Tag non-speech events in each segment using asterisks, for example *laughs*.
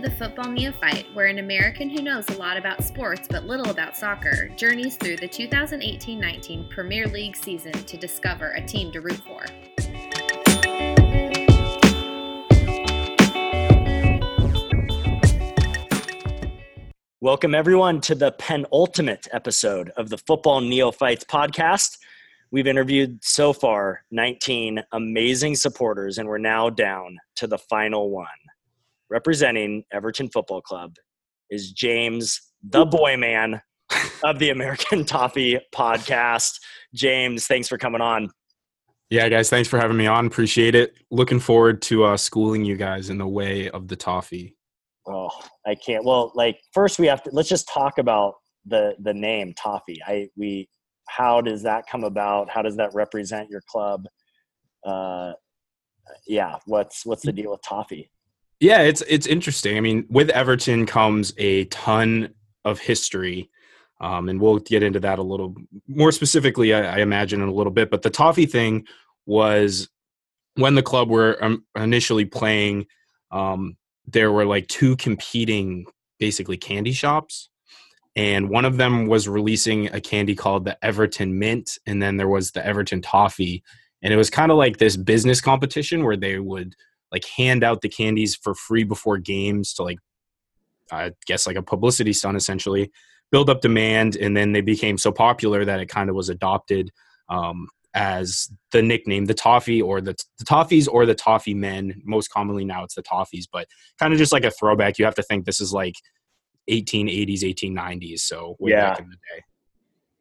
the Football Neophyte, where an American who knows a lot about sports but little about soccer journeys through the 2018 19 Premier League season to discover a team to root for. Welcome, everyone, to the penultimate episode of the Football Neophytes podcast. We've interviewed so far 19 amazing supporters, and we're now down to the final one representing Everton Football Club is James, the boy man of the American *laughs* Toffee podcast. James, thanks for coming on. Yeah, guys, thanks for having me on. Appreciate it. Looking forward to uh, schooling you guys in the way of the toffee. Oh, I can't. Well, like first we have to let's just talk about the the name Toffee. I we how does that come about? How does that represent your club? Uh, yeah, what's what's the deal with Toffee? Yeah, it's it's interesting. I mean, with Everton comes a ton of history, um, and we'll get into that a little more specifically, I, I, imagine, in a little bit. But the toffee thing was when the club were um, initially playing. Um, there were like two competing, basically candy shops, and one of them was releasing a candy called the Everton Mint, and then there was the Everton Toffee, and it was kind of like this business competition where they would like hand out the candies for free before games to like I guess like a publicity stunt essentially, build up demand, and then they became so popular that it kind of was adopted um, as the nickname, the toffee or the, the toffees or the toffee men. Most commonly now it's the toffees, but kind of just like a throwback. You have to think this is like 1880s, 1890s. So way yeah. back in the day.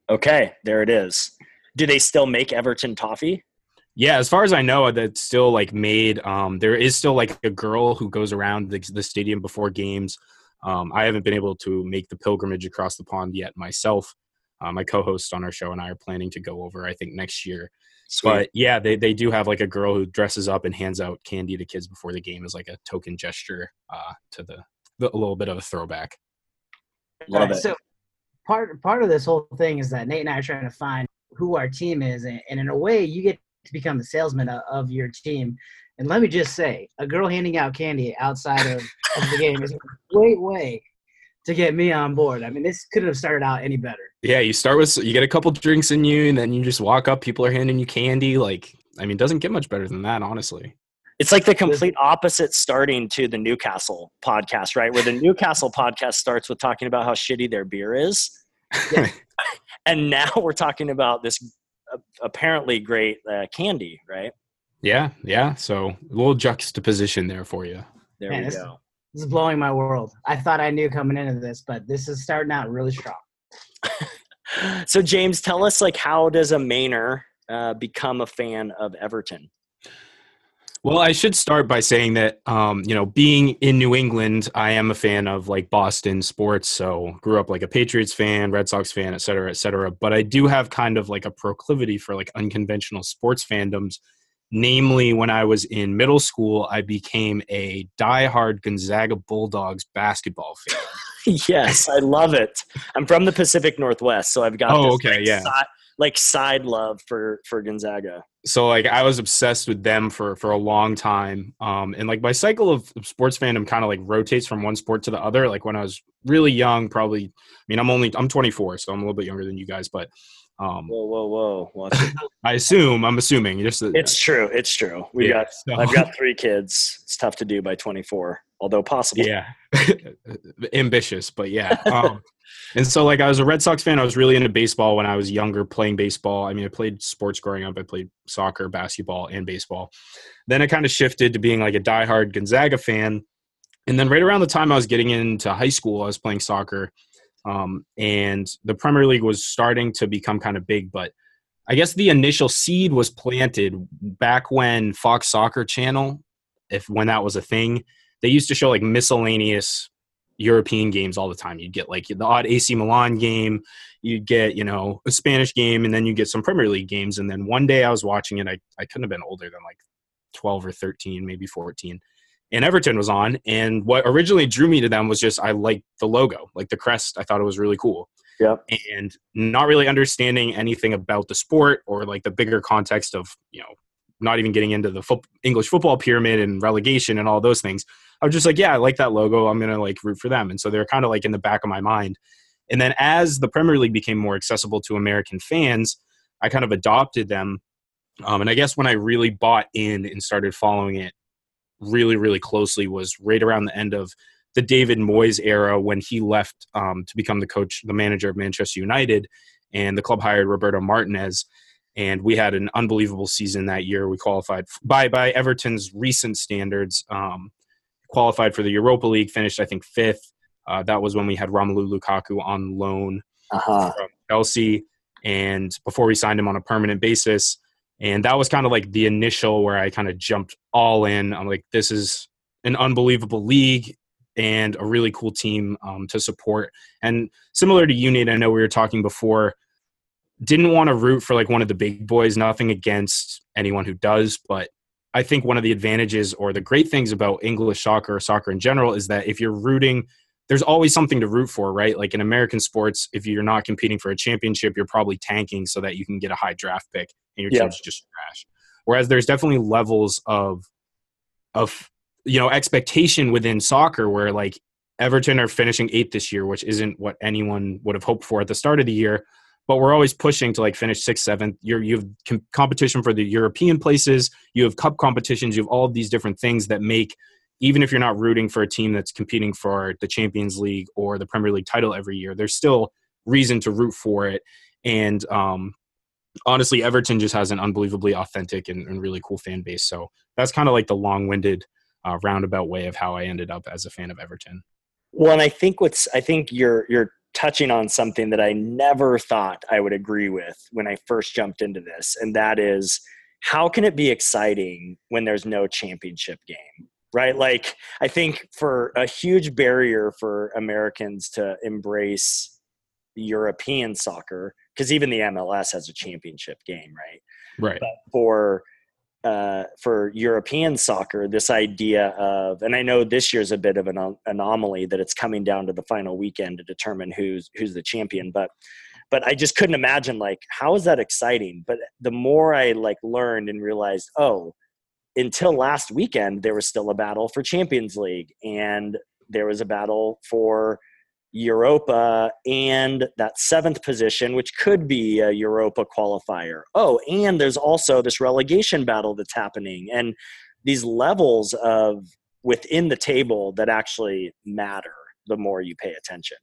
Okay, there it is. Do they still make Everton toffee? Yeah, as far as I know, that's still like made. Um, there is still like a girl who goes around the, the stadium before games. Um, I haven't been able to make the pilgrimage across the pond yet myself. Uh, my co-host on our show and I are planning to go over. I think next year. Sweet. But yeah, they, they do have like a girl who dresses up and hands out candy to kids before the game as like a token gesture uh, to the, the a little bit of a throwback. Love it. So part part of this whole thing is that Nate and I are trying to find who our team is, and, and in a way, you get to become the salesman of your team. And let me just say, a girl handing out candy outside of, of the game is a great way to get me on board. I mean, this couldn't have started out any better. Yeah, you start with you get a couple drinks in you, and then you just walk up. People are handing you candy. Like, I mean, it doesn't get much better than that, honestly. It's like the complete opposite starting to the Newcastle podcast, right? Where the Newcastle podcast starts with talking about how shitty their beer is. *laughs* Yeah. *laughs* and now we're talking about this apparently great uh, candy, right? Yeah, yeah. So a little juxtaposition there for you. There Man, we this, go. This is blowing my world. I thought I knew coming into this, but this is starting out really strong. *laughs* so James, tell us like how does a Mainer uh, become a fan of Everton? Well, I should start by saying that, um, you know, being in New England, I am a fan of like Boston sports. So grew up like a Patriots fan, Red Sox fan, et cetera, et cetera. But I do have kind of like a proclivity for like unconventional sports fandoms. Namely, when I was in middle school, I became a diehard Gonzaga Bulldogs basketball fan. *laughs* yes, I love it. I'm from the Pacific Northwest, so I've got oh, okay, yeah. Like side love for for Gonzaga so like I was obsessed with them for for a long time. Um, and like my cycle of sports fandom kind of like rotates from one sport to the other. Like when I was really young, probably. I mean, I'm only I'm 24, so I'm a little bit younger than you guys, but. Um, whoa, whoa, whoa! *laughs* I assume I'm assuming just. It's true. It's true. We yeah, got. So. I've got three kids. It's tough to do by 24, although possible. Yeah, *laughs* ambitious, but yeah. Um, and so, like, I was a Red Sox fan. I was really into baseball when I was younger, playing baseball. I mean, I played sports growing up. I played soccer, basketball, and baseball. Then I kind of shifted to being like a diehard Gonzaga fan. And then right around the time I was getting into high school, I was playing soccer. Um, and the Premier League was starting to become kind of big, but I guess the initial seed was planted back when Fox Soccer Channel, if when that was a thing, they used to show like miscellaneous European games all the time. You'd get like the odd AC Milan game, you'd get, you know, a Spanish game, and then you get some Premier League games. And then one day I was watching it, I, I couldn't have been older than like 12 or 13, maybe 14. And Everton was on. And what originally drew me to them was just I liked the logo, like the crest. I thought it was really cool. Yeah. And not really understanding anything about the sport or like the bigger context of, you know, not even getting into the fo- English football pyramid and relegation and all those things. I was just like, yeah, I like that logo. I'm gonna like root for them. And so they're kind of like in the back of my mind. And then as the Premier League became more accessible to American fans, I kind of adopted them. Um, and I guess when I really bought in and started following it really, really closely was right around the end of the David Moyes era when he left um, to become the coach, the manager of Manchester United, and the club hired Roberto Martinez. And we had an unbelievable season that year. We qualified by by Everton's recent standards. Um, qualified for the Europa League, finished I think fifth. Uh, that was when we had Romelu Lukaku on loan uh-huh. from Chelsea, and before we signed him on a permanent basis. And that was kind of like the initial where I kind of jumped all in. I'm like, this is an unbelievable league and a really cool team um, to support. And similar to Union, I know we were talking before, didn't want to root for like one of the big boys, nothing against anyone who does, but I think one of the advantages or the great things about English soccer or soccer in general is that if you're rooting, there's always something to root for, right? Like in American sports, if you're not competing for a championship, you're probably tanking so that you can get a high draft pick and your yep. team's just trash. Whereas there's definitely levels of of you know expectation within soccer where like Everton are finishing eighth this year, which isn't what anyone would have hoped for at the start of the year. But we're always pushing to like finish sixth, seventh. You're, you have com- competition for the European places. You have cup competitions. You have all these different things that make, even if you're not rooting for a team that's competing for the Champions League or the Premier League title every year, there's still reason to root for it. And um, honestly, Everton just has an unbelievably authentic and, and really cool fan base. So that's kind of like the long-winded uh, roundabout way of how I ended up as a fan of Everton. Well, and I think what's I think you're you're touching on something that I never thought I would agree with when I first jumped into this, and that is how can it be exciting when there's no championship game? Right? Like I think for a huge barrier for Americans to embrace European soccer, because even the MLS has a championship game, right? Right. But for uh, for European soccer, this idea of, and I know this year's a bit of an anomaly that it's coming down to the final weekend to determine who's who's the champion, but but I just couldn't imagine like how is that exciting. But the more I like learned and realized, oh, until last weekend there was still a battle for Champions League, and there was a battle for Europa and that seventh position, which could be a Europa qualifier. Oh, and there's also this relegation battle that's happening, and these levels of within the table that actually matter the more you pay attention.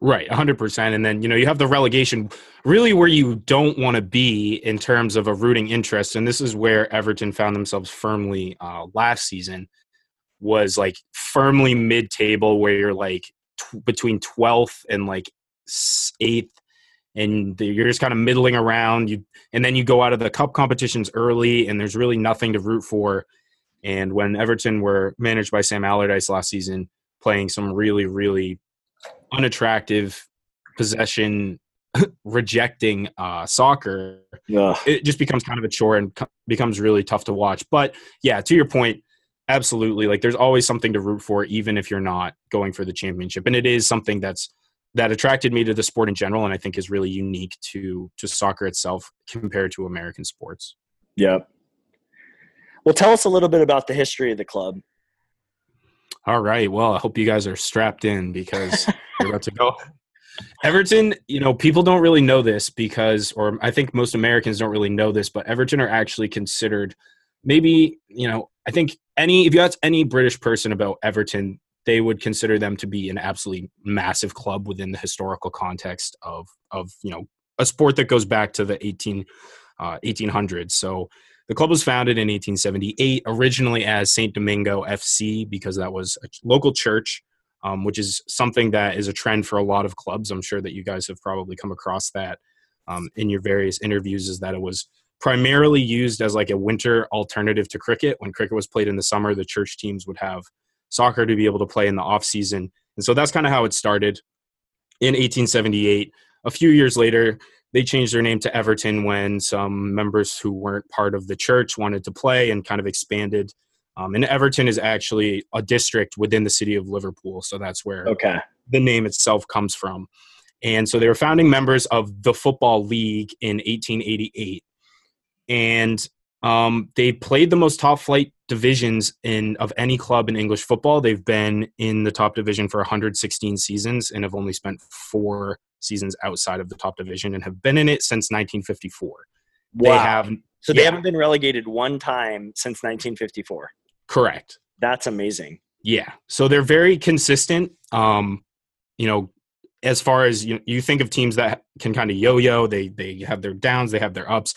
Right, 100%. And then, you know, you have the relegation really where you don't want to be in terms of a rooting interest. And this is where Everton found themselves firmly uh, last season was like firmly mid table where you're like between 12th and like 8th and you're just kind of middling around you and then you go out of the cup competitions early and there's really nothing to root for and when everton were managed by sam allardyce last season playing some really really unattractive possession *laughs* rejecting uh, soccer yeah. it just becomes kind of a chore and becomes really tough to watch but yeah to your point absolutely like there's always something to root for even if you're not going for the championship and it is something that's that attracted me to the sport in general and i think is really unique to to soccer itself compared to american sports. Yep. Well tell us a little bit about the history of the club. All right well i hope you guys are strapped in because *laughs* we're about to go. Everton you know people don't really know this because or i think most americans don't really know this but everton are actually considered maybe you know i think any if you ask any British person about Everton, they would consider them to be an absolutely massive club within the historical context of of you know a sport that goes back to the 18 uh, 1800s. So the club was founded in 1878, originally as St. Domingo FC because that was a local church, um, which is something that is a trend for a lot of clubs. I'm sure that you guys have probably come across that um, in your various interviews. Is that it was primarily used as like a winter alternative to cricket. When cricket was played in the summer, the church teams would have soccer to be able to play in the off season. And so that's kind of how it started in 1878. A few years later, they changed their name to Everton when some members who weren't part of the church wanted to play and kind of expanded. Um, and Everton is actually a district within the city of Liverpool. So that's where okay. the name itself comes from. And so they were founding members of the Football League in 1888 and Um, they played the most top flight divisions in of any club in English football. They've been in the top division for 116 seasons and have only spent four seasons outside of the top division and have been in it since 1954. Wow. They have so they haven't been relegated one time since 1954. Correct. That's amazing. Yeah. So they're very consistent. Um, you know, as far as you, you think of teams that can kind of yo-yo, they they have their downs, they have their ups,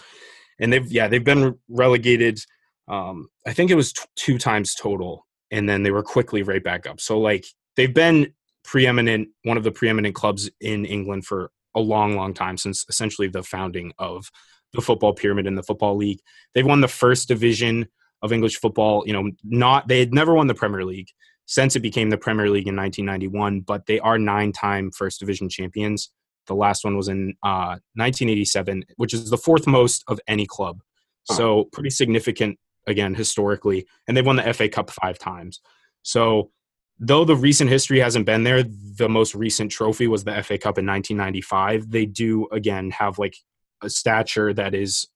and they've yeah they've been relegated. Um, I think it was t- two times total, and then they were quickly right back up. So like they've been preeminent, one of the preeminent clubs in England for a long, long time since essentially the founding of the football pyramid in the football league. They've won the first division of English football. You know, not they had never won the Premier League since it became the Premier League in 1991, but they are nine-time First Division champions. The last one was in uh, 1987, which is the fourth most of any club. So pretty significant again historically, and they've won the FA Cup five times. So though the recent history hasn't been there, the most recent trophy was the FA Cup in 1995. They do again have like a stature that is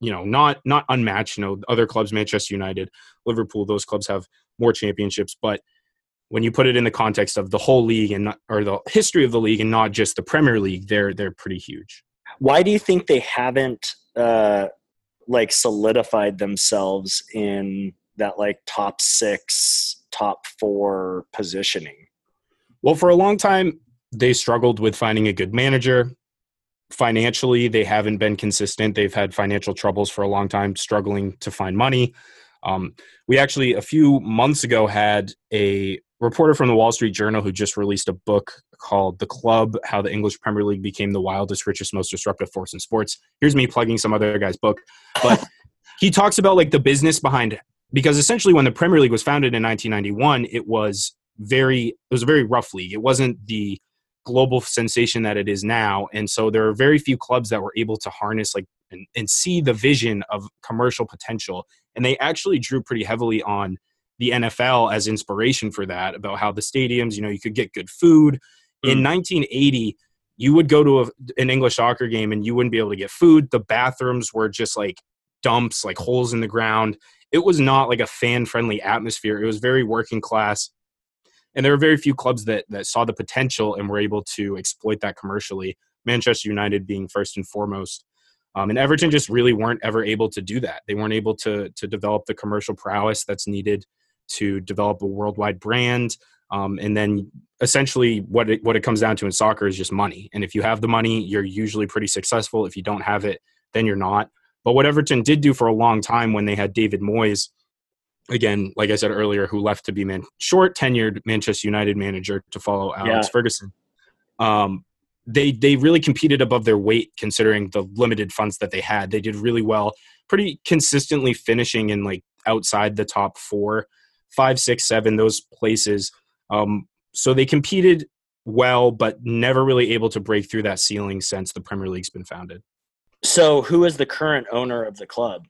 you know not not unmatched you know other clubs manchester united liverpool those clubs have more championships but when you put it in the context of the whole league and not, or the history of the league and not just the premier league they're they're pretty huge. Why do you think they haven't uh like solidified themselves in that like top six top four positioning? Well for a long time they struggled with finding a good manager. Financially they haven't been consistent. They've had financial troubles for a long time struggling to find money. Um, we actually a few months ago had a reporter from the wall street journal who just released a book called the club how the english premier league became the wildest richest most disruptive force in sports here's me plugging some other guy's book but *laughs* he talks about like the business behind because essentially when the premier league was founded in 1991 it was very it was a very rough league it wasn't the global sensation that it is now. And so there are very few clubs that were able to harness like and, and see the vision of commercial potential. And they actually drew pretty heavily on the NFL as inspiration for that about how the stadiums, you know, you could get good food. Mm. In 1980, you would go to a, an English soccer game and you wouldn't be able to get food. The bathrooms were just like dumps, like holes in the ground. It was not like a fan friendly atmosphere. It was very working class and there were very few clubs that that saw the potential and were able to exploit that commercially. Manchester United being first and foremost. Um, and Everton just really weren't ever able to do that. They weren't able to to develop the commercial prowess that's needed to develop a worldwide brand. Um, and then essentially, what it, what it comes down to in soccer is just money. And if you have the money, you're usually pretty successful. If you don't have it, then you're not. But what Everton did do for a long time when they had David Moyes again, like I said earlier, who left to be man short tenured Manchester United manager to follow Alex yeah. Ferguson. Um, they they really competed above their weight considering the limited funds that they had. They did really well, pretty consistently finishing in like outside the top four, five, six, seven, those places. Um, so they competed well, but never really able to break through that ceiling since the Premier League's been founded. So, who is the current owner of the club?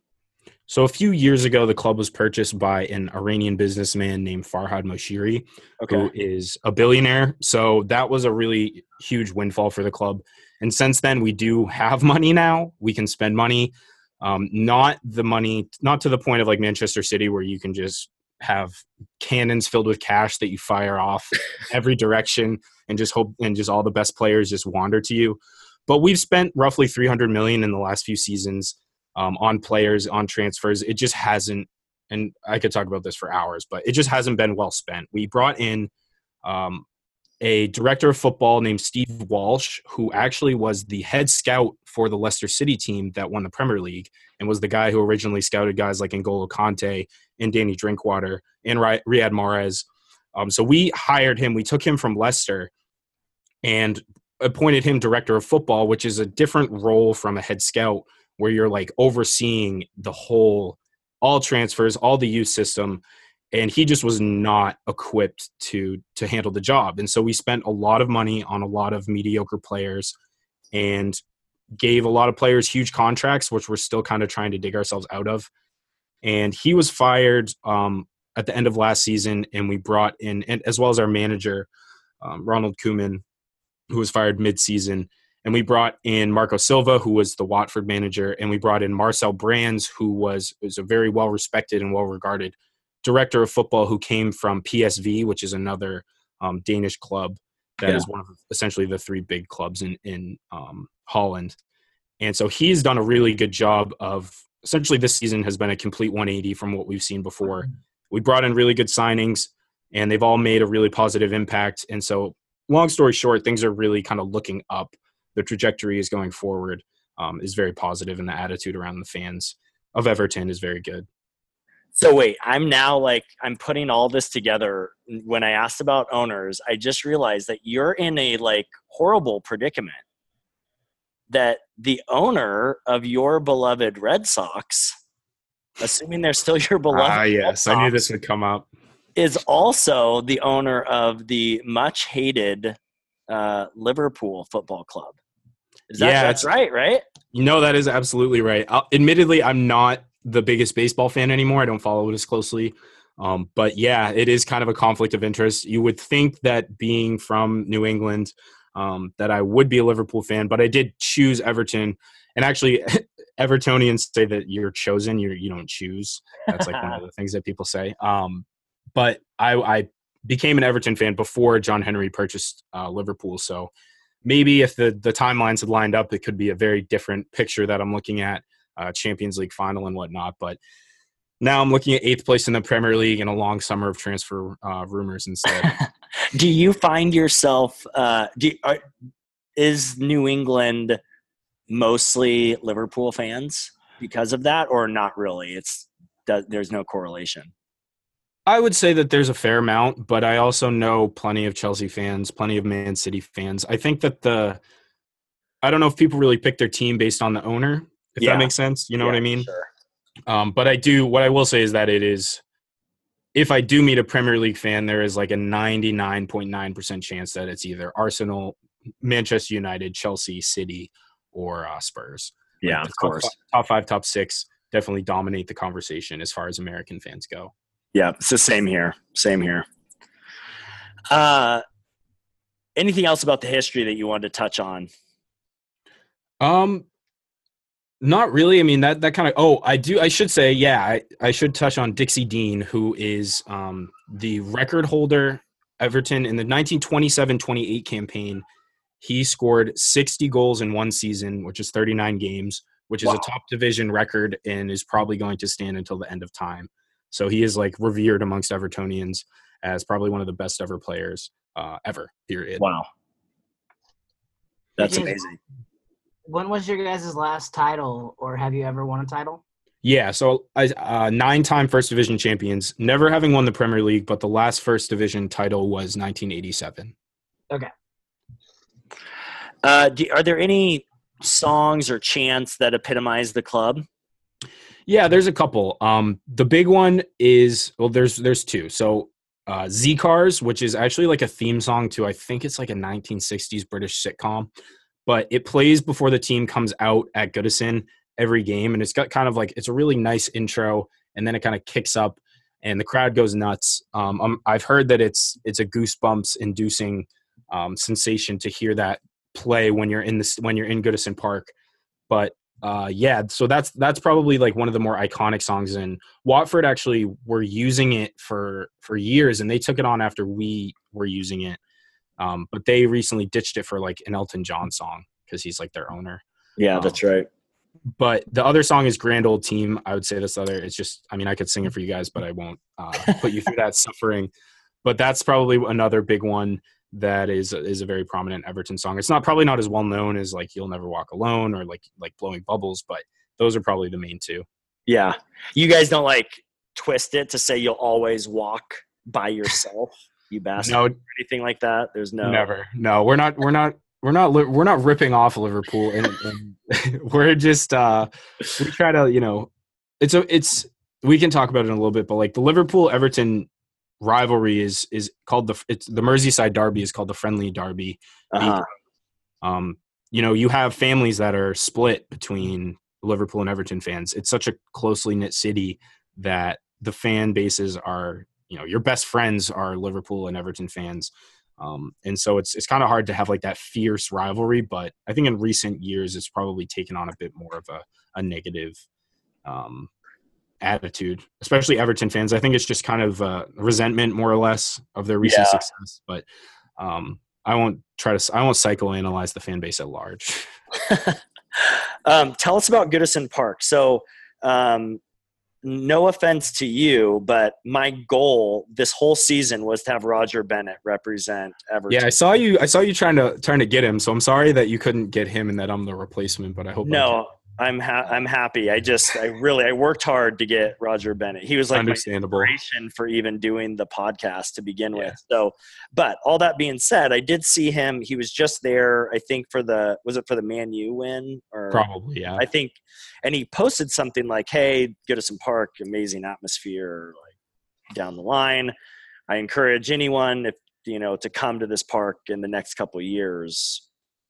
So a few years ago, the club was purchased by an Iranian businessman named Farhad Moshiri, okay. who is a billionaire. So that was a really huge windfall for the club. And since then, we do have *laughs* money now. We can spend money, um, not the money, not to the point of like Manchester City, where you can just have cannons filled with cash that you fire off every *laughs* direction and just hope and just all the best players just wander to you. But we've spent roughly 300 million in the last few seasons um, on players, on transfers. It just hasn't, and I could talk about this for hours, but it just hasn't been well spent. We brought in um, a director of football named Steve Walsh, who actually was the head scout for the Leicester City team that won the Premier League and was the guy who originally scouted guys like N'Golo Kante and Danny Drinkwater and Riyad Mahrez. Um, so we hired him. We took him from Leicester and appointed him director of football, which is a different role from a head scout where you're like overseeing the whole all transfers all the youth system and he just was not equipped to to handle the job and so we spent a lot of money on a lot of mediocre players and gave a lot of players huge contracts which we're still kind of trying to dig ourselves out of and he was fired um, at the end of last season and we brought in and as well as our manager um, ronald koeman who was fired mid-season And we brought in Marco Silva, who was the Watford manager, and we brought in Marcel Brands, who was, was a very well respected and well regarded director of football who came from PSV, which is another um, Danish club that yeah. is one of essentially the three big clubs in in um, Holland. And so he's done a really good job of essentially this season has been a complete 180 from what we've seen before. Mm-hmm. We brought in really good signings and they've all made a really positive impact. And so, long story short, things are really kind of looking up. The trajectory is going forward um, is very positive, and the attitude around the fans of Everton is very good. So wait, I'm now like I'm putting all this together. When I asked about owners, I just realized that you're in a like horrible predicament that the owner of your beloved Red Sox, assuming they're still your beloved, ah, yes, Sox, I knew this would come up, is also the owner of the much hated uh, Liverpool Football Club. Is that, yeah, that's right, right? No, that is absolutely right. I'll, admittedly, I'm not the biggest baseball fan anymore. I don't follow it as closely. Um, but yeah, it is kind of a conflict of interest. You would think that being from New England, um, that I would be a Liverpool fan, but I did choose Everton. And actually, *laughs* Evertonians say that you're chosen, you you don't choose. That's like one of the *laughs* things that people say. Um, but I, I, became an Everton fan before John Henry purchased uh, Liverpool. So maybe if the the timelines had lined up, it could be a very different picture that I'm looking at, uh, Champions League final and whatnot. But now I'm looking at eighth place in the Premier League and a long summer of transfer uh, rumors instead. *laughs* do you find yourself? Uh, do are, is New England mostly Liverpool fans because of that, or not really? It's there's no correlation. I would say that there's a fair amount, but I also know plenty of Chelsea fans, plenty of Man City fans. I think that the I don't know if people really pick their team based on the owner, if yeah. that makes sense. You know yeah, what I mean? Sure. Um, but I do. What I will say is that it is. If I do meet a Premier League fan, there is like a 99.9% chance that it's either Arsenal, Manchester United, Chelsea, City, or uh, Spurs. Yeah, like of course. Top, top five, top six definitely dominate the conversation as far as American fans go. Yeah, it's the same here. Same here. Uh, anything else about the history that you wanted to touch on? Um, not really. I mean that that kind of. Oh, I do. I should say, yeah. I, I should touch on Dixie Dean, who is um, the record holder Everton in the 1927-28 campaign. He scored 60 goals in one season, which is 39 games, which is wow. a top division record and is probably going to stand until the end of time. So he is like revered amongst Evertonians as probably one of the best ever players uh, ever. Period. Wow, that's amazing when was your guys' last title, or have you ever won a title? Yeah, so uh, nine-time First Division champions, never having won the Premier League, but the last First Division title was 1987. Okay. Uh, do, are there any songs or chants that epitomize the club? Yeah, there's a couple. Um, the big one is well, there's there's two. So uh, Z Cars, which is actually like a theme song to I think it's like a 1960s British sitcom but it plays before the team comes out at Goodison every game, and it's got kind of like it's a really nice intro, and then it kind of kicks up, and the crowd goes nuts. Um, um I've heard that it's it's a goosebumps inducing um, sensation to hear that play when you're in this when you're in Goodison Park, but uh, yeah, so that's that's probably like one of the more iconic songs. And Watford actually were using it for for years, and they took it on after we were using it. Um, but they recently ditched it for like an Elton John song because he's like their owner. Yeah, um, that's right. But the other song is Grand Old Team. I would say this other. It's just. I mean, I could sing it for you guys, but I won't uh, put you through that *laughs* suffering. But that's probably another big one that is is a very prominent Everton song. It's not probably not as well known as like "You'll Never Walk Alone" or like like "Blowing Bubbles," but those are probably the main two. Yeah, you guys don't like twist it to say you'll always walk by yourself you bastard no, anything like that? There's no never. No we're not we're not we're not we're not ripping off liverpool and, and *laughs* we're just uh we try to you know it's a it's we can talk about it in a little bit but like the liverpool everton rivalry is is called the it's the merseyside derby is called the friendly derby. Uh-huh. um you know you have families that are split between liverpool and everton fans. It's such a closely knit city that the fan bases are you know your best friends are Liverpool and Everton fans. Um, and so it's it's kind of hard to have like that fierce rivalry, but I think in recent years it's probably taken on a bit more of a, a negative um, attitude, especially Everton fans. I think it's just kind of uh, resentment, more or less, of their recent yeah. success. But um, I won't try to I won't psychoanalyze the fan base at large. *laughs* um, tell us about Goodison Park. So um, no offense to you, but my goal this whole season was to have Roger Bennett represent Everton. Yeah, I saw you. I saw you trying to trying to get him. So I'm sorry that you couldn't get him and that I'm the replacement. But I hope. No, I'm ha- I'm happy. I just I really I worked hard to get Roger Bennett. He was like understandable my inspiration for even doing the podcast to begin yeah. with. So, but all that being said, I did see him. He was just there. I think for the was it for the Man U win or probably yeah. I think, and he posted something like, "Hey, Goodison Park, amazing atmosphere." Like down the line, I encourage anyone if you know to come to this park in the next couple years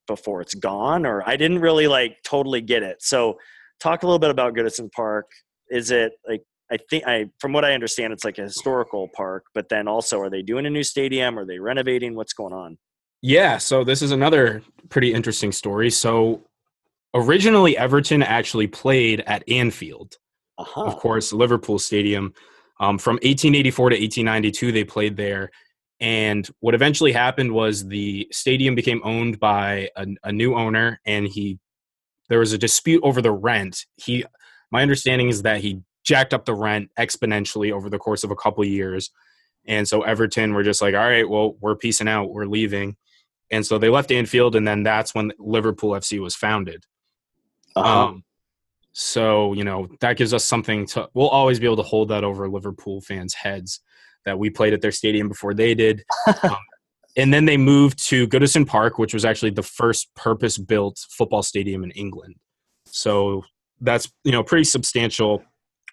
before it's gone or i didn't really like totally get it. So talk a little bit about goodison park. Is it like i think i from what i understand it's like a historical park but then also are they doing a new stadium? Are they renovating? What's going on? Yeah so this is another pretty interesting story. So originally everton actually played at anfield uh-huh. of course liverpool stadium. Um, from 1884 to 1892 they played there and what eventually happened was the stadium became owned by a, a, new owner, and he there was a dispute over the rent. He, my understanding is that he jacked up the rent exponentially over the course of a couple years, and so Everton were just like, all right, well, we're piecing out, we're leaving, and so they left Anfield, and then that's when Liverpool FC was founded. Uh-huh. Um, so you know that gives us something to. We'll always be able to hold that over Liverpool fans' heads that we played at their stadium before they did. *laughs* um, and then they moved to Goodison Park, which was actually the first purpose-built football stadium in England. So that's you know pretty substantial,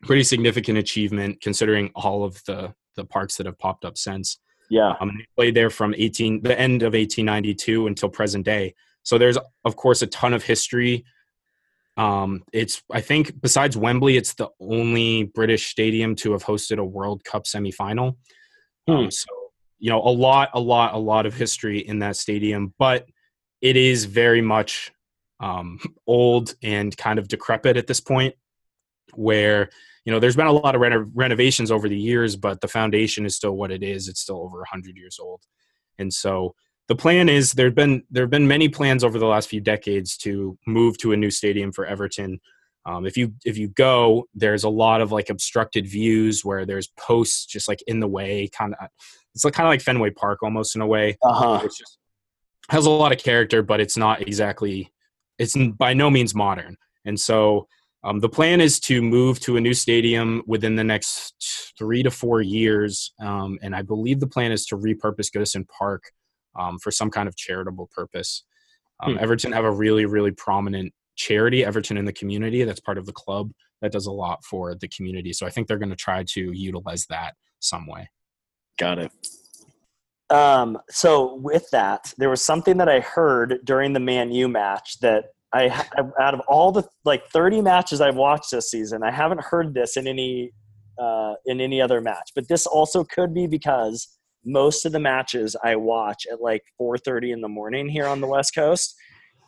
pretty significant achievement considering all of the the parks that have popped up since. Yeah, um, they played there from 18 the end of 1892 until present day. So there's of course a ton of history um, it's I think besides Wembley, it's the only British stadium to have hosted a World Cup semifinal. Hmm. Um, so you know a lot, a lot, a lot of history in that stadium, but it is very much um, *laughs* old and kind of decrepit at this point. Where you know there's been a lot of reno- renovations over the years, but the foundation is still what it is. It's still over hundred years old, and so the plan is there've been there have been many plans over the last few decades to move to a new stadium for Everton. Um, if you if you go, there's a lot of like obstructed views where there's posts just like in the way, kind of. It's like kind of like Fenway Park almost in a way. Uh-huh. Just has a lot of character, but it's not exactly. It's by no means modern, and so um, the plan is to move to a new stadium within the next three to four years, um, and I believe the plan is to repurpose Goodison Park um, for some kind of charitable purpose. Um, hmm. Everton have a really, really prominent charity, Everton in the community, that's part of the club that does a lot for the community. So I think they're going to try to utilize that some way. Got it. Um, so with that, there was something that I heard during the Man U match that I, out of all the like 30 matches I've watched this season, I haven't heard this in any uh, in any other match. But this also could be because most of the matches I watch at like 4:30 in the morning here on the West Coast,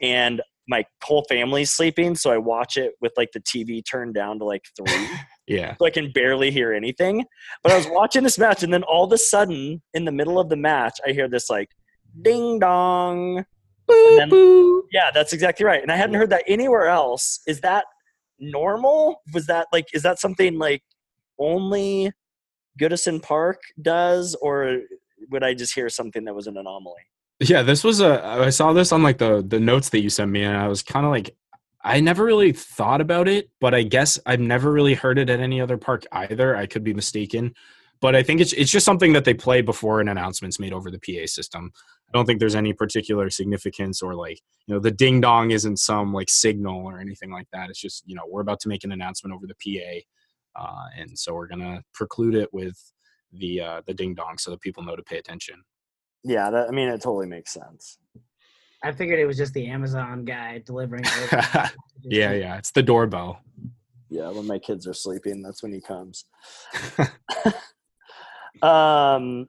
and my whole family's sleeping, so I watch it with like the TV turned down to like three. *laughs* yeah. So I can barely hear anything. But I was watching this match, and then all of a sudden, in the middle of the match, I hear this like ding dong. Boo, then, boo. Yeah, that's exactly right. And I hadn't heard that anywhere else. Is that normal? Was that like is that something like only Goodison Park does, or would I just hear something that was an anomaly? Yeah, this was a. I saw this on like the the notes that you sent me, and I was kind of like, I never really thought about it, but I guess I've never really heard it at any other park either. I could be mistaken, but I think it's it's just something that they play before an announcement's made over the PA system. I don't think there's any particular significance or like you know the ding dong isn't some like signal or anything like that. It's just you know we're about to make an announcement over the PA uh, and so we're gonna preclude it with the uh, the ding dong so that people know to pay attention. Yeah, that, I mean it totally makes sense. I figured it was just the Amazon guy delivering. *laughs* yeah, yeah, it's the doorbell. Yeah, when my kids are sleeping, that's when he comes. *laughs* *laughs* um,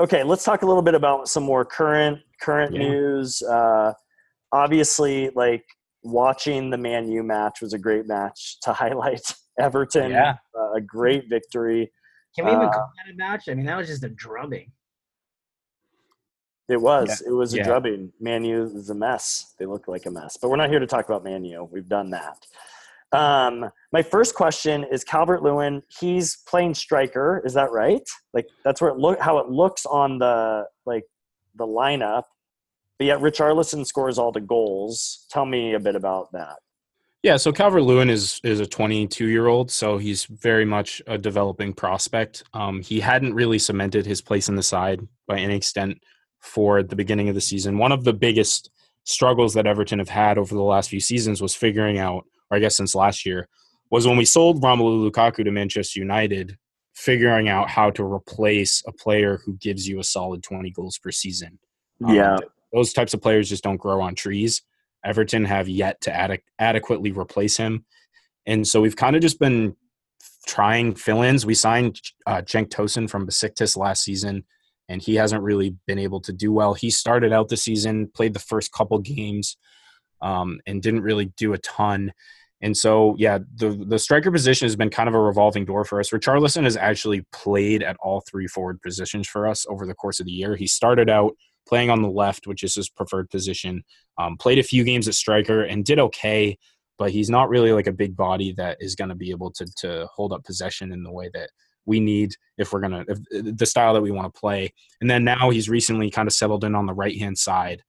okay, let's talk a little bit about some more current current yeah. news. Uh, obviously, like watching the Man U match was a great match to highlight. Everton, yeah. Uh, a great victory. Can we even uh, call that a match? I mean, that was just a drubbing. It was. Yeah. It was a yeah. drubbing. Man U is a mess. They look like a mess. But we're not here to talk about Man U. We've done that. Um, my first question is Calvert Lewin. He's playing striker. Is that right? Like that's where it look how it looks on the like the lineup. But yet Richarlison scores all the goals. Tell me a bit about that. Yeah, so Calvert Lewin is is a 22 year old, so he's very much a developing prospect. Um, he hadn't really cemented his place in the side by any extent for the beginning of the season. One of the biggest struggles that Everton have had over the last few seasons was figuring out, or I guess since last year, was when we sold Romelu Lukaku to Manchester United, figuring out how to replace a player who gives you a solid 20 goals per season. Um, yeah. those types of players just don't grow on trees. Everton have yet to ad- adequately replace him. And so we've kind of just been trying fill ins. We signed uh, Cenk Tosun from Besiktas last season and he hasn't really been able to do well. He started out the season, played the first couple games, um, and didn't really do a ton. And so, yeah, the the striker position has been kind of a revolving door for us. Richarlison has actually played at all three forward positions for us over the course of the year. He started out playing on the left, which is his preferred position. Um, played a few games at striker and did okay, but he's not really like a big body that is going to be able to to hold up possession in the way that we need if we're gonna if, the style that we want to play. And then now he's recently kind of settled in on the right hand side.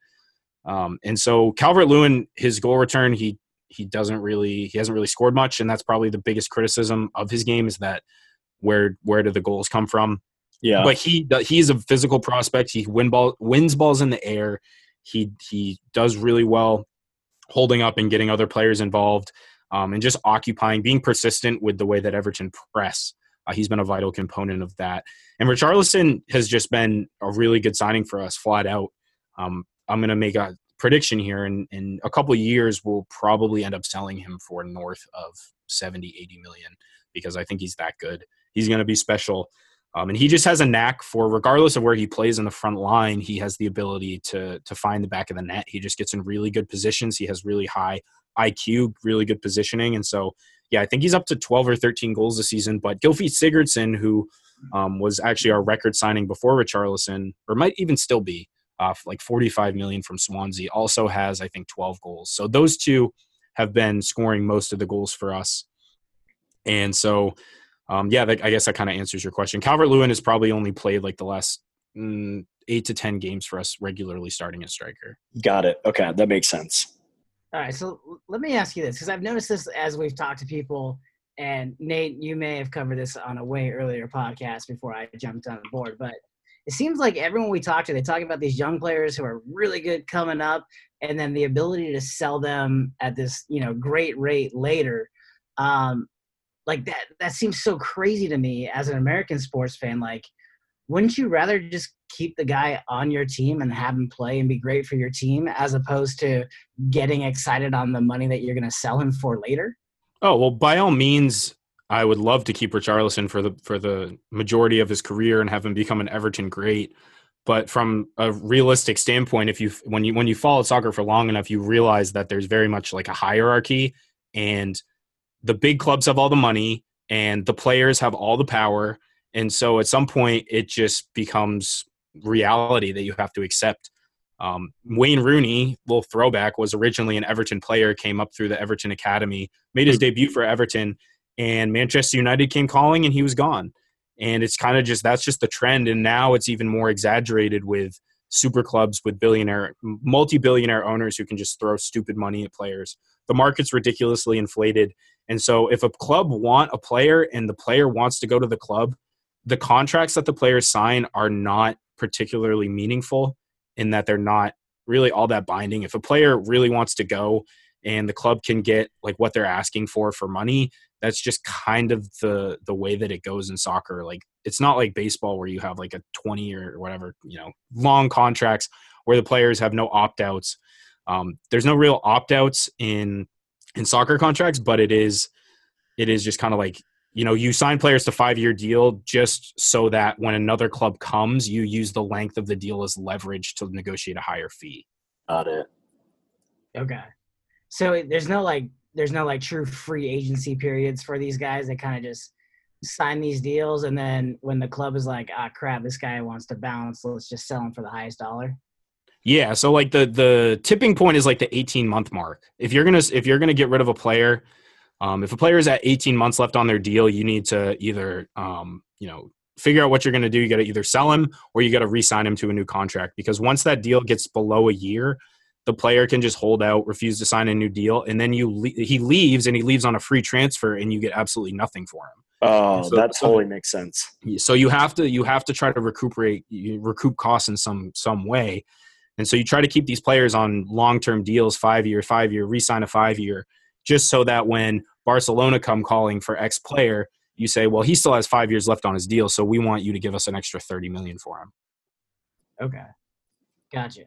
Um, and so Calvert Lewin, his goal return, he he doesn't really he hasn't really scored much, and that's probably the biggest criticism of his game is that where where do the goals come from? Yeah, but he he's a physical prospect. He win ball wins balls in the air. He he does really well holding up and getting other players involved. Um, and just occupying, being persistent with the way that Everton press. Uh, he's been a vital component of that. And Richarlison has just been a really good signing for us, flat out. Um, I'm going to make a prediction here. In, in a couple years, we'll probably end up selling him for north of 70, 80 million because I think he's that good. He's going to be special. Um, and he just has a knack for, regardless of where he plays in the front line, he has the ability to to find the back of the net. He just gets in really good positions. He has really high IQ, really good positioning, and so yeah, I think he's up to 12 or 13 goals this season. But Gylfi Sigurdsson, who um, was actually our record signing before Richarlison, or might even still be, uh, like 45 million from Swansea, also has I think 12 goals. So those two have been scoring most of the goals for us. And so, um, yeah, that, I guess that kind of answers your question. Calvert Lewin has probably only played like the last mm, eight to 10 games for us regularly starting as striker. Got it. Okay. That makes sense. All right, so let me ask you this because I've noticed this as we've talked to people, and Nate, you may have covered this on a way earlier podcast before I jumped on board, but it seems like everyone we talk to, they talk about these young players who are really good coming up, and then the ability to sell them at this, you know, great rate later. Um, like that, that seems so crazy to me as an American sports fan. Like, wouldn't you rather just keep the guy on your team and have him play and be great for your team as opposed to getting excited on the money that you're going to sell him for later? Oh, well, by all means, I would love to keep Richarlison for the for the majority of his career and have him become an Everton great. But from a realistic standpoint, if you when you when you follow soccer for long enough, you realize that there's very much like a hierarchy, and the big clubs have all the money, and the players have all the power, and so at some point it just becomes reality that you have to accept. Um, Wayne Rooney, little throwback, was originally an Everton player, came up through the Everton Academy, made his debut for Everton, and Manchester United came calling and he was gone. And it's kind of just that's just the trend. And now it's even more exaggerated with super clubs with billionaire, multi billionaire owners who can just throw stupid money at players. The market's ridiculously inflated. And so if a club want a player and the player wants to go to the club, the contracts that the players sign are not particularly meaningful in that they're not really all that binding. If a player really wants to go and the club can get like what they're asking for for money, that's just kind of the the way that it goes in soccer. Like it's not like baseball where you have like a 20 or whatever, you know, long contracts where the players have no opt-outs. Um, there's no real opt-outs in in soccer contracts, but it is it is just kind of like you know, you sign players to five year deal just so that when another club comes, you use the length of the deal as leverage to negotiate a higher fee. Got it. Okay. So there's no like there's no like true free agency periods for these guys. They kind of just sign these deals, and then when the club is like, ah, crap, this guy wants to bounce, let's just sell him for the highest dollar. Yeah, so like the the tipping point is like the 18 month mark. If you're gonna if you're gonna get rid of a player, um, if a player is at 18 months left on their deal, you need to either um, you know figure out what you're going to do. You got to either sell him or you got to re-sign him to a new contract because once that deal gets below a year, the player can just hold out, refuse to sign a new deal, and then you le- he leaves and he leaves on a free transfer, and you get absolutely nothing for him. Oh, so, that totally so, makes sense. So you have to you have to try to recuperate recoup costs in some some way, and so you try to keep these players on long term deals, five year, five year, re sign a five year, just so that when Barcelona come calling for X player, you say, well, he still has five years left on his deal, so we want you to give us an extra thirty million for him. Okay, gotcha.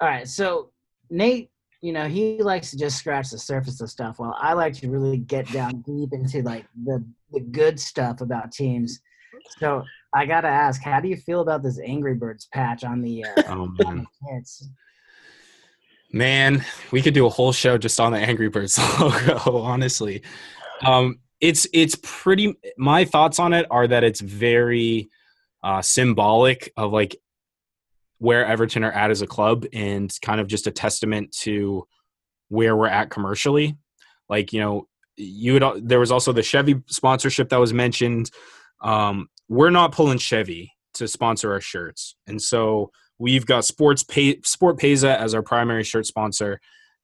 All right, so Nate, you know, he likes to just scratch the surface of stuff, while I like to really get down deep into like the the good stuff about teams. So I gotta ask, how do you feel about this Angry Birds patch on the? Uh, oh man. Man, we could do a whole show just on the Angry Birds *laughs* logo. Honestly, um, it's it's pretty. My thoughts on it are that it's very uh, symbolic of like where Everton are at as a club and kind of just a testament to where we're at commercially. Like, you know, you would, there was also the Chevy sponsorship that was mentioned. Um, we're not pulling Chevy to sponsor our shirts. And so we've got Sports Pay, Sport Pesa as our primary shirt sponsor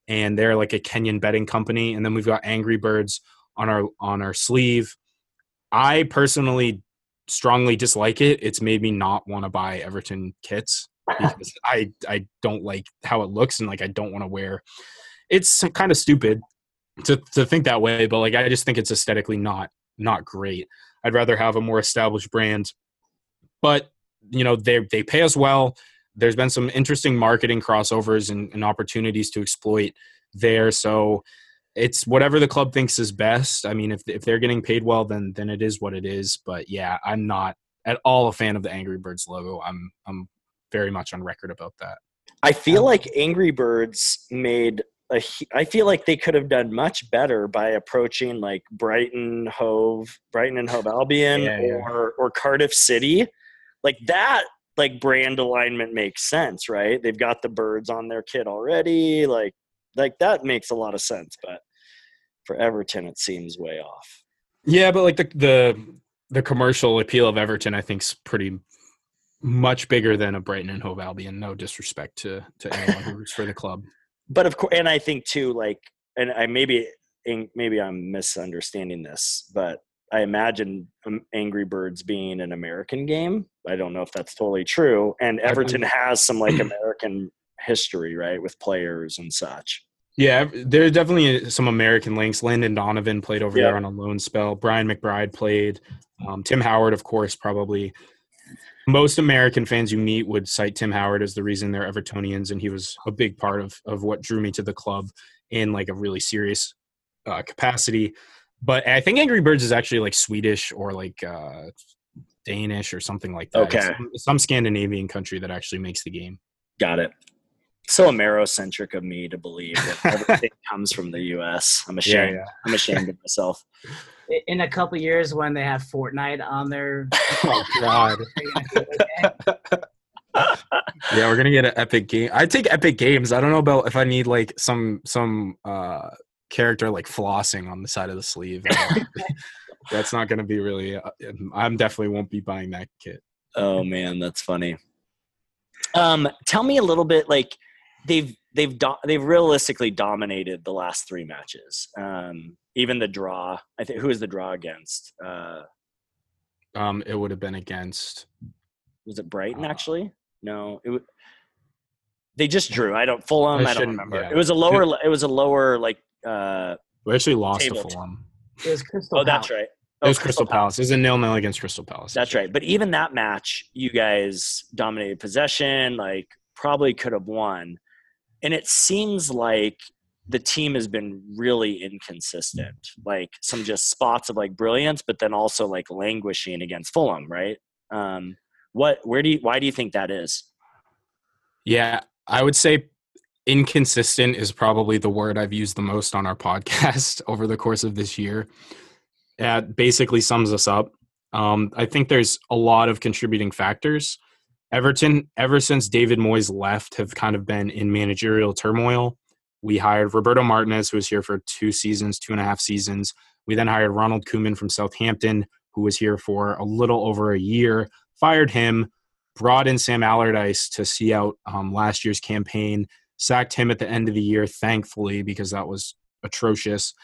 and they're like a Kenyan betting company and then we've got Angry Birds on our on our sleeve. I personally strongly dislike it. It's made me not want to buy Everton kits *laughs* because I I don't like how it looks and like I don't want to wear. It's kind of stupid to to think that way, but like I just think it's aesthetically not not great. I'd rather have a more established brand. But you know they they pay us well. There's been some interesting marketing crossovers and, and opportunities to exploit there. So it's whatever the club thinks is best. I mean, if if they're getting paid well, then then it is what it is. But yeah, I'm not at all a fan of the Angry Birds logo. I'm I'm very much on record about that. I feel um, like Angry Birds made a, I feel like they could have done much better by approaching like Brighton Hove, Brighton and Hove Albion yeah, yeah. or or Cardiff City. Like that like brand alignment makes sense, right? They've got the birds on their kit already. Like like that makes a lot of sense, but for Everton it seems way off. Yeah, but like the the the commercial appeal of Everton I think is pretty much bigger than a Brighton and Hove Albion. No disrespect to to anyone who roots for the club. But of course, and I think too, like, and I maybe maybe I'm misunderstanding this, but I imagine um, Angry Birds being an American game. I don't know if that's totally true. And Everton has some like American history, right, with players and such. Yeah, there's definitely some American links. Landon Donovan played over yeah. there on a loan spell. Brian McBride played. Um, Tim Howard, of course, probably most American fans you meet would cite Tim Howard as the reason they're Evertonians, and he was a big part of of what drew me to the club in like a really serious uh, capacity. But I think Angry Birds is actually like Swedish or like uh, Danish or something like that. Okay, some, some, Scandinavian country that actually makes the game. Got it. So Amerocentric of me to believe that everything *laughs* comes from the U.S. I'm ashamed. Yeah, yeah. I'm ashamed of myself in a couple years when they have Fortnite on their. *laughs* oh God. *laughs* *laughs* yeah, we're gonna get an epic game. I take epic games. I don't know about if I need like some some uh character like flossing on the side of the sleeve. that's not gonna be really. Uh, I'm definitely won't be buying that kit. Oh man, that's funny. Um, tell me a little bit like they've they've do- they've realistically dominated the last three matches. Um, even the draw. I think who was the draw against? Uh, um, it would have been against. Was it Brighton? Uh, actually, no. It They just drew. I don't Fulham. I, I don't remember. Yeah. It was a lower. It was a lower like. Uh, we actually lost to Fulham. It was Crystal. Palace. Oh, that's right. Oh, it was Crystal, Crystal Palace. Palace. It was a nil nil against Crystal Palace. That's right. But even that match, you guys dominated possession. Like probably could have won, and it seems like the team has been really inconsistent. Like some just spots of like brilliance, but then also like languishing against Fulham, right? Um, what, where do you, why do you think that is? Yeah, I would say inconsistent is probably the word I've used the most on our podcast *laughs* over the course of this year. That basically sums us up. Um, I think there's a lot of contributing factors. Everton, ever since David Moyes left, have kind of been in managerial turmoil. We hired Roberto Martinez, who was here for two seasons, two and a half seasons. We then hired Ronald Koeman from Southampton, who was here for a little over a year, fired him, brought in Sam Allardyce to see out um, last year's campaign, sacked him at the end of the year, thankfully, because that was atrocious.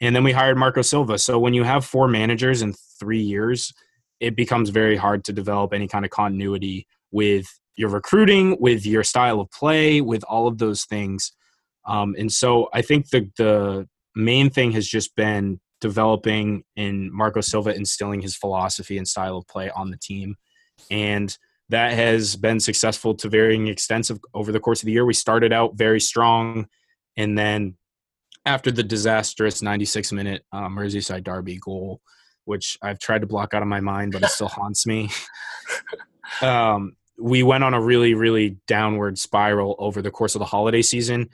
And then we hired Marco Silva. So when you have four managers in three years, it becomes very hard to develop any kind of continuity with your recruiting, with your style of play, with all of those things. Um, and so I think the the main thing has just been developing in Marco Silva instilling his philosophy and style of play on the team. And that has been successful to varying extents of, over the course of the year. We started out very strong, and then after the disastrous 96 minute uh, Merseyside derby goal, which I've tried to block out of my mind, but it still haunts me. *laughs* um, we went on a really, really downward spiral over the course of the holiday season.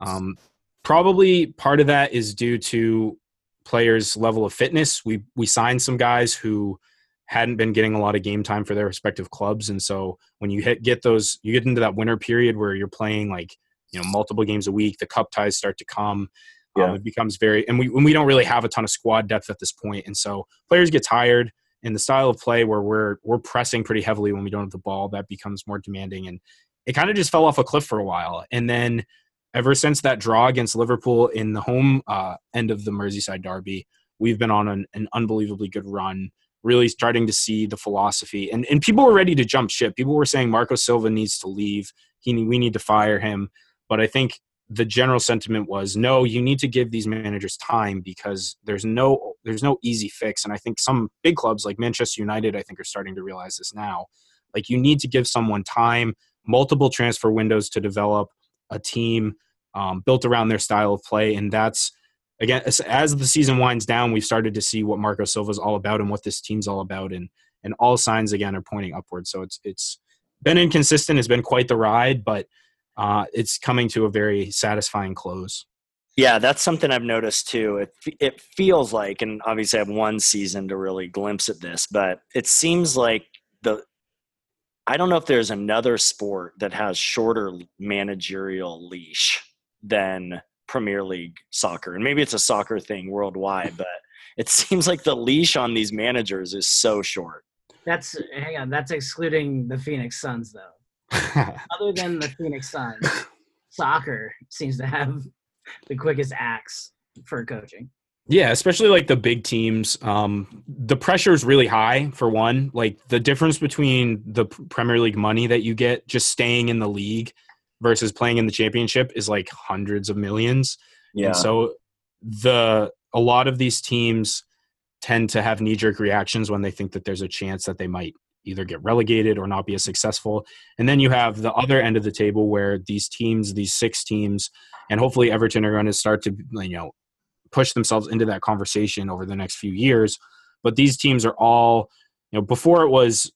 Um, probably part of that is due to players' level of fitness. We we signed some guys who hadn't been getting a lot of game time for their respective clubs, and so when you hit get those, you get into that winter period where you're playing like you know multiple games a week. The cup ties start to come. Um, yeah. Um, it becomes very, and we we don't really have a ton of squad depth at this point, and so players get tired. In the style of play where we're we're pressing pretty heavily when we don't have the ball, that becomes more demanding, and it kind of just fell off a cliff for a while. And then ever since that draw against Liverpool in the home uh, end of the Merseyside derby, we've been on an, an, unbelievably good run. Really starting to see the philosophy, and and people were ready to jump ship. People were saying Marco Silva needs to leave. He we need to fire him. But I think the general sentiment was no. You need to give these managers time because there's no there's no easy fix. And I think some big clubs like Manchester United, I think, are starting to realize this now. Like you need to give someone time, multiple transfer windows to develop a team um, built around their style of play. And that's, again, as, as, the season winds down, we've started to see what Marco Silva is all about and what this team's all about. And, and all signs, again, are pointing upward. So it's, it's been inconsistent. It's been quite the ride, but uh, it's coming to a very satisfying close. Yeah, that's something I've noticed too. It it feels like, and obviously I have one season to really glimpse at this, but it seems like I don't know if there's another sport that has shorter managerial leash than Premier League soccer. And maybe it's a soccer thing worldwide, *laughs* but it seems like the leash on these managers is so short. That's hang on, that's excluding the Phoenix Suns though. *laughs* Other than the Phoenix Suns, soccer seems to have the quickest axe for coaching. Yeah, especially like the big teams. Um, the pressure is really high for one. Like the difference between the Premier League money that you get just staying in the league versus playing in the championship is like hundreds of millions. Yeah. And so the a lot of these teams tend to have knee jerk reactions when they think that there's a chance that they might either get relegated or not be as successful. And then you have the other end of the table where these teams, these six teams, and hopefully Everton are going to start to you know push themselves into that conversation over the next few years. But these teams are all, you know, before it was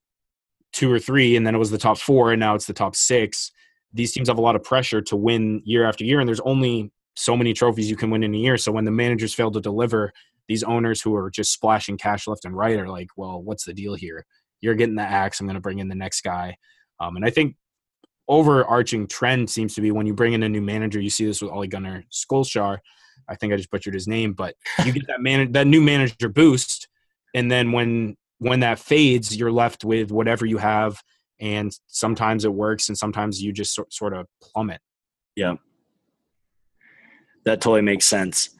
two or three, and then it was the top four, and now it's the top six. These teams have a lot of pressure to win year after year, and there's only so many trophies you can win in a year. So when the managers fail to deliver, these owners who are just splashing cash left and right are like, well, what's the deal here? You're getting the axe. I'm going to bring in the next guy. Um, and I think overarching trend seems to be when you bring in a new manager, you see this with Ole Gunnar Solskjaer. I think I just butchered his name, but you get that *laughs* man that new manager boost, and then when when that fades, you're left with whatever you have, and sometimes it works, and sometimes you just so, sort of plummet. Yeah, that totally makes sense.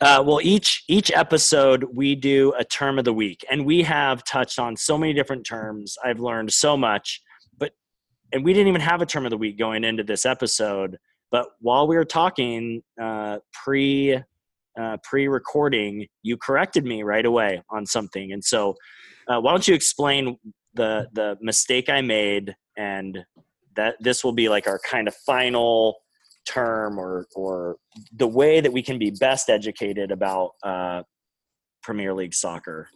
Uh, well, each each episode we do a term of the week, and we have touched on so many different terms. I've learned so much, but and we didn't even have a term of the week going into this episode. But while we were talking uh, pre uh, pre recording, you corrected me right away on something, and so uh, why don't you explain the the mistake I made, and that this will be like our kind of final term or or the way that we can be best educated about uh, Premier League soccer?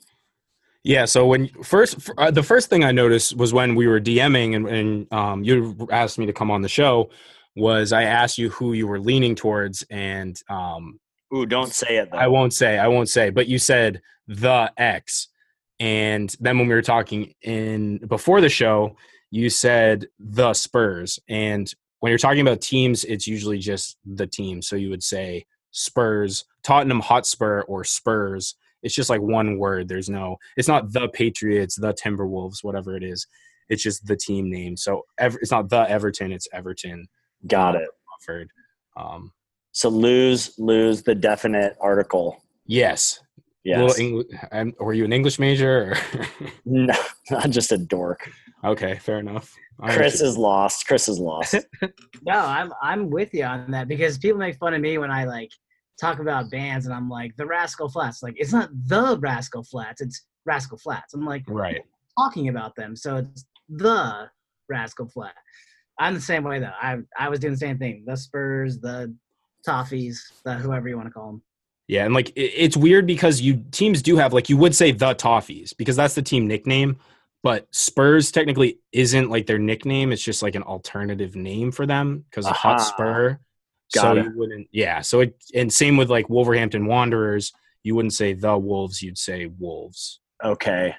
Yeah. So when first, uh, the first thing I noticed was when we were DMing and, and um, you asked me to come on the show, was I asked you who you were leaning towards, and um, ooh, don't say it. Though. I won't say. I won't say. But you said the X, and then when we were talking in before the show, you said the Spurs, and when you're talking about teams, it's usually just the team. So you would say Spurs, Tottenham Hotspur, or Spurs it's just like one word. There's no. It's not the Patriots, the Timberwolves, whatever it is. It's just the team name. So ever, it's not the Everton. It's Everton. Got it. Offered. Um, so lose lose the definite article. Yes. Yes. Engl- were you an English major? Or *laughs* *laughs* no, I'm just a dork. Okay, fair enough. Chris is lost. Chris is lost. *laughs* no, I'm I'm with you on that because people make fun of me when I like talk about bands and I'm like the Rascal Flatts. Like it's not the Rascal Flatts. it's Rascal Flatts. I'm like right talking about them, so it's the Rascal Flatt. I'm the same way though. I I was doing the same thing. The Spurs, the Toffees, the whoever you want to call them. Yeah, and like it's weird because you teams do have like you would say the Toffees because that's the team nickname, but Spurs technically isn't like their nickname. It's just like an alternative name for them because of Hot Spur. Got so it. you wouldn't, yeah. So it, and same with like Wolverhampton Wanderers, you wouldn't say the Wolves, you'd say Wolves. Okay.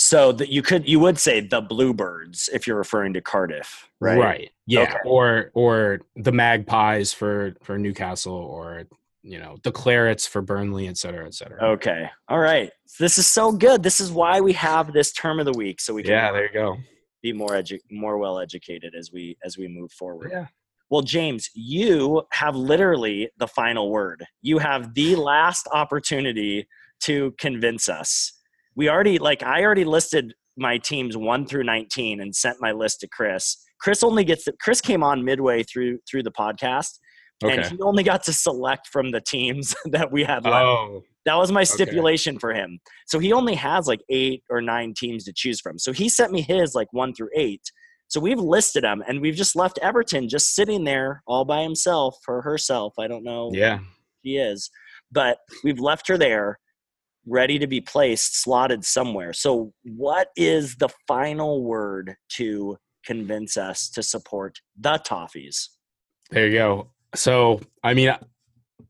So that you could, you would say the Bluebirds if you're referring to Cardiff, right? Right. Yeah. Okay. Or or the Magpies for for Newcastle, or you know the Clarets for Burnley, et cetera, et cetera. Okay. All right. This is so good. This is why we have this term of the week, so we can yeah, there you go. Be more edu- more well educated as we as we move forward. Yeah. Well, James, you have literally the final word. You have the last opportunity to convince us. We already, like, I already listed my teams one through 19 and sent my list to Chris. Chris only gets, the, Chris came on midway through, through the podcast. Okay. And he only got to select from the teams *laughs* that we had left. Oh, that was my stipulation okay. for him. So he only has like eight or nine teams to choose from. So he sent me his like one through eight. So we've listed him, and we've just left Everton just sitting there all by himself or herself. I don't know. Yeah, he is, but we've left her there, ready to be placed, slotted somewhere. So, what is the final word to convince us to support the Toffees? There you go. So, I mean,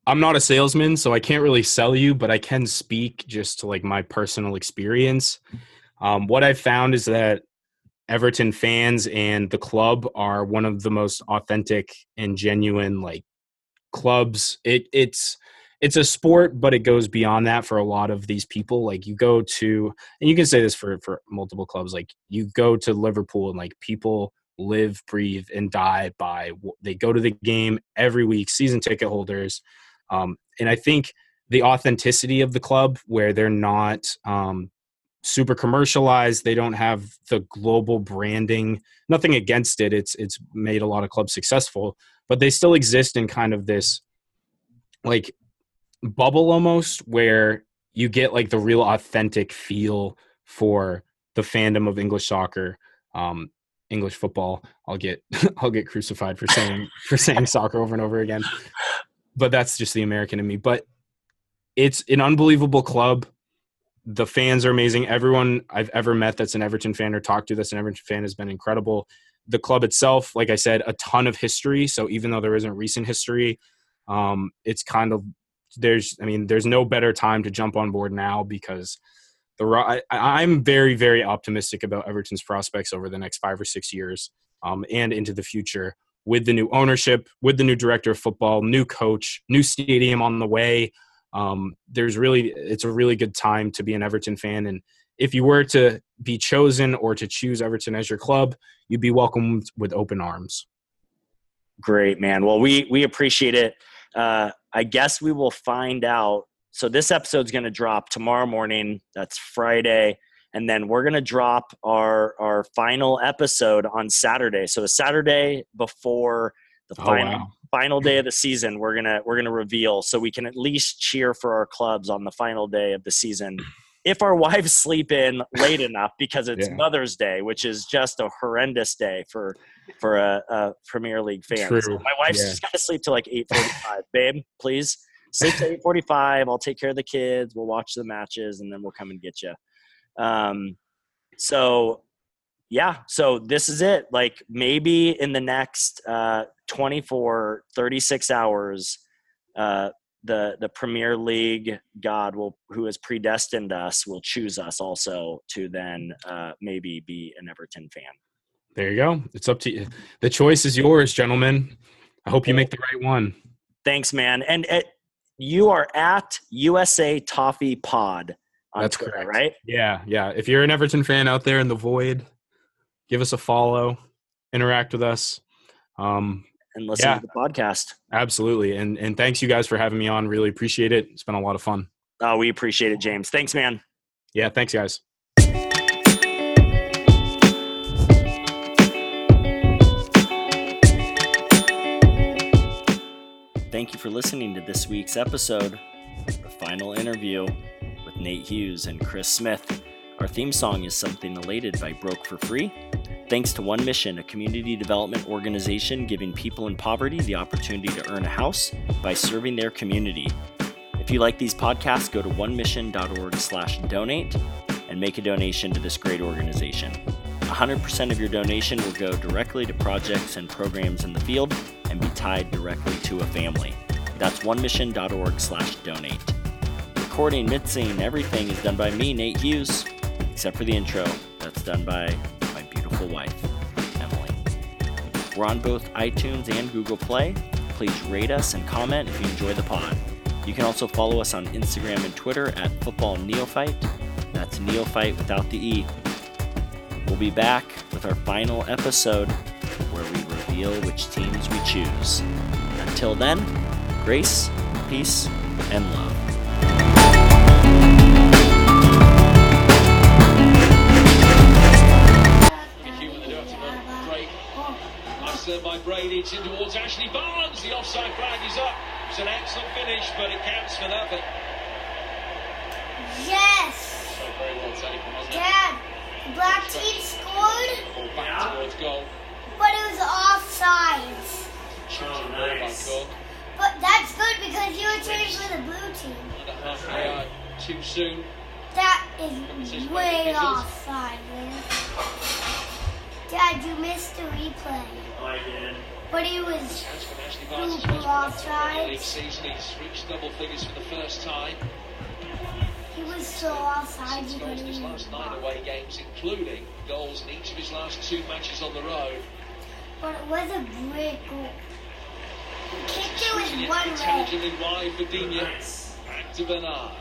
I'm not a salesman, so I can't really sell you, but I can speak just to like my personal experience. Um, what I've found is that Everton fans and the club are one of the most authentic and genuine like clubs. It it's it's a sport, but it goes beyond that for a lot of these people. Like you go to, and you can say this for for multiple clubs. Like you go to Liverpool, and like people live, breathe, and die by. They go to the game every week. Season ticket holders, um, and I think the authenticity of the club, where they're not um, super commercialized. They don't have the global branding. Nothing against it. It's it's made a lot of clubs successful, but they still exist in kind of this like bubble almost where you get like the real authentic feel for the fandom of English soccer, um, English football. I'll get *laughs* I'll get crucified for saying for saying *laughs* soccer over and over again. But that's just the American in me. But it's an unbelievable club the fans are amazing. Everyone I've ever met that's an Everton fan or talked to that's an Everton fan has been incredible. The club itself, like I said, a ton of history. So even though there isn't recent history, um, it's kind of there's I mean there's no better time to jump on board now because the I, I'm very very optimistic about Everton's prospects over the next five or six years um, and into the future with the new ownership, with the new director of football, new coach, new stadium on the way um, there's really it's a really good time to be an Everton fan. And if you were to be chosen or to choose Everton as your club, you'd be welcomed with open arms. Great, man. Well, we we appreciate it. Uh, I guess we will find out. So this episode's going to drop tomorrow morning. That's Friday, and then we're going to drop our our final episode on Saturday. So the Saturday before the oh, final wow final day of the season we're gonna we're gonna reveal so we can at least cheer for our clubs on the final day of the season if our *laughs* wives sleep in late *laughs* enough because it's Yeah. Mother's Day, which is just a horrendous day for for a, a Premier League fan. So my wife's Yeah. just got to sleep till like eight forty-five. Babe, please sleep till eight forty-five. I'll take care of the kids. We'll watch the matches, and then we'll come and get you. Um, so yeah, so this is it. Like maybe in the next uh, 24, 36 hours, uh, the the Premier League God will who has predestined us will choose us also to then uh, maybe be an Everton fan. There you go. It's up to you. The choice is yours, gentlemen. I hope you make the right one. Thanks, man. And uh, you are at USA Toffee Pod on That's Twitter, correct. right? Yeah, yeah. If you're an Everton fan out there in the void, give us a follow, interact with us. Um, And listen Yeah. to the podcast. absolutely. And and thanks you guys for having me on. Really appreciate it. It's been a lot of fun. Oh, we appreciate it, James. Thanks, man. Yeah, thanks guys. Thank you for listening to this week's episode, the final interview with Nate Hughes and Chris Smith. Our theme song is Something Elated by Broke for Free. Thanks to One Mission, a community development organization giving people in poverty the opportunity to earn a house by serving their community. If you like these podcasts, go to onemission.org slash donate and make a donation to this great organization. 100% of your donation will go directly to projects and programs in the field and be tied directly to a family. That's onemission.org slash donate. Recording, mixing, everything is done by me, Nate Hughes, except for the intro. That's done by beautiful wife, Emily. We're on both iTunes and Google Play. Please rate us and comment if you enjoy the pod. You can also follow us on Instagram and Twitter at Football Neophyte. That's Neophyte without the E. We'll be back with our final episode where we reveal which teams we choose. Until then, grace, peace, and love. Serve. It's in towards Ashley Barnes. The offside flag is up. It's an excellent finish, but it counts for nothing. Yes! So very well taken, wasn't it? Dad, the black team scored, Ball back towards goal. but it was offsides. Shooting oh, ball by Cook. But that's good because you were cheering for the blue team. Under half a yard too soon. That is way offside, man. Dad, you missed the replay. Oh, I did. But he was Chance for Ashley Barnes. His super first one for the offside. league reached double figures for the first time. He was so offside Six you goals in his last nine block. away games, including goals in each of his last two matches on the road. But it was a great goal. He kicked it Shooting with it one leg. intelligently wide for Digne. Back to Bernard.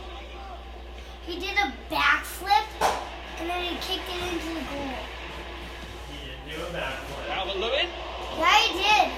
He did a backflip and then he kicked it into the goal. He did a backflip. Calvert Lewin. Yeah, he did.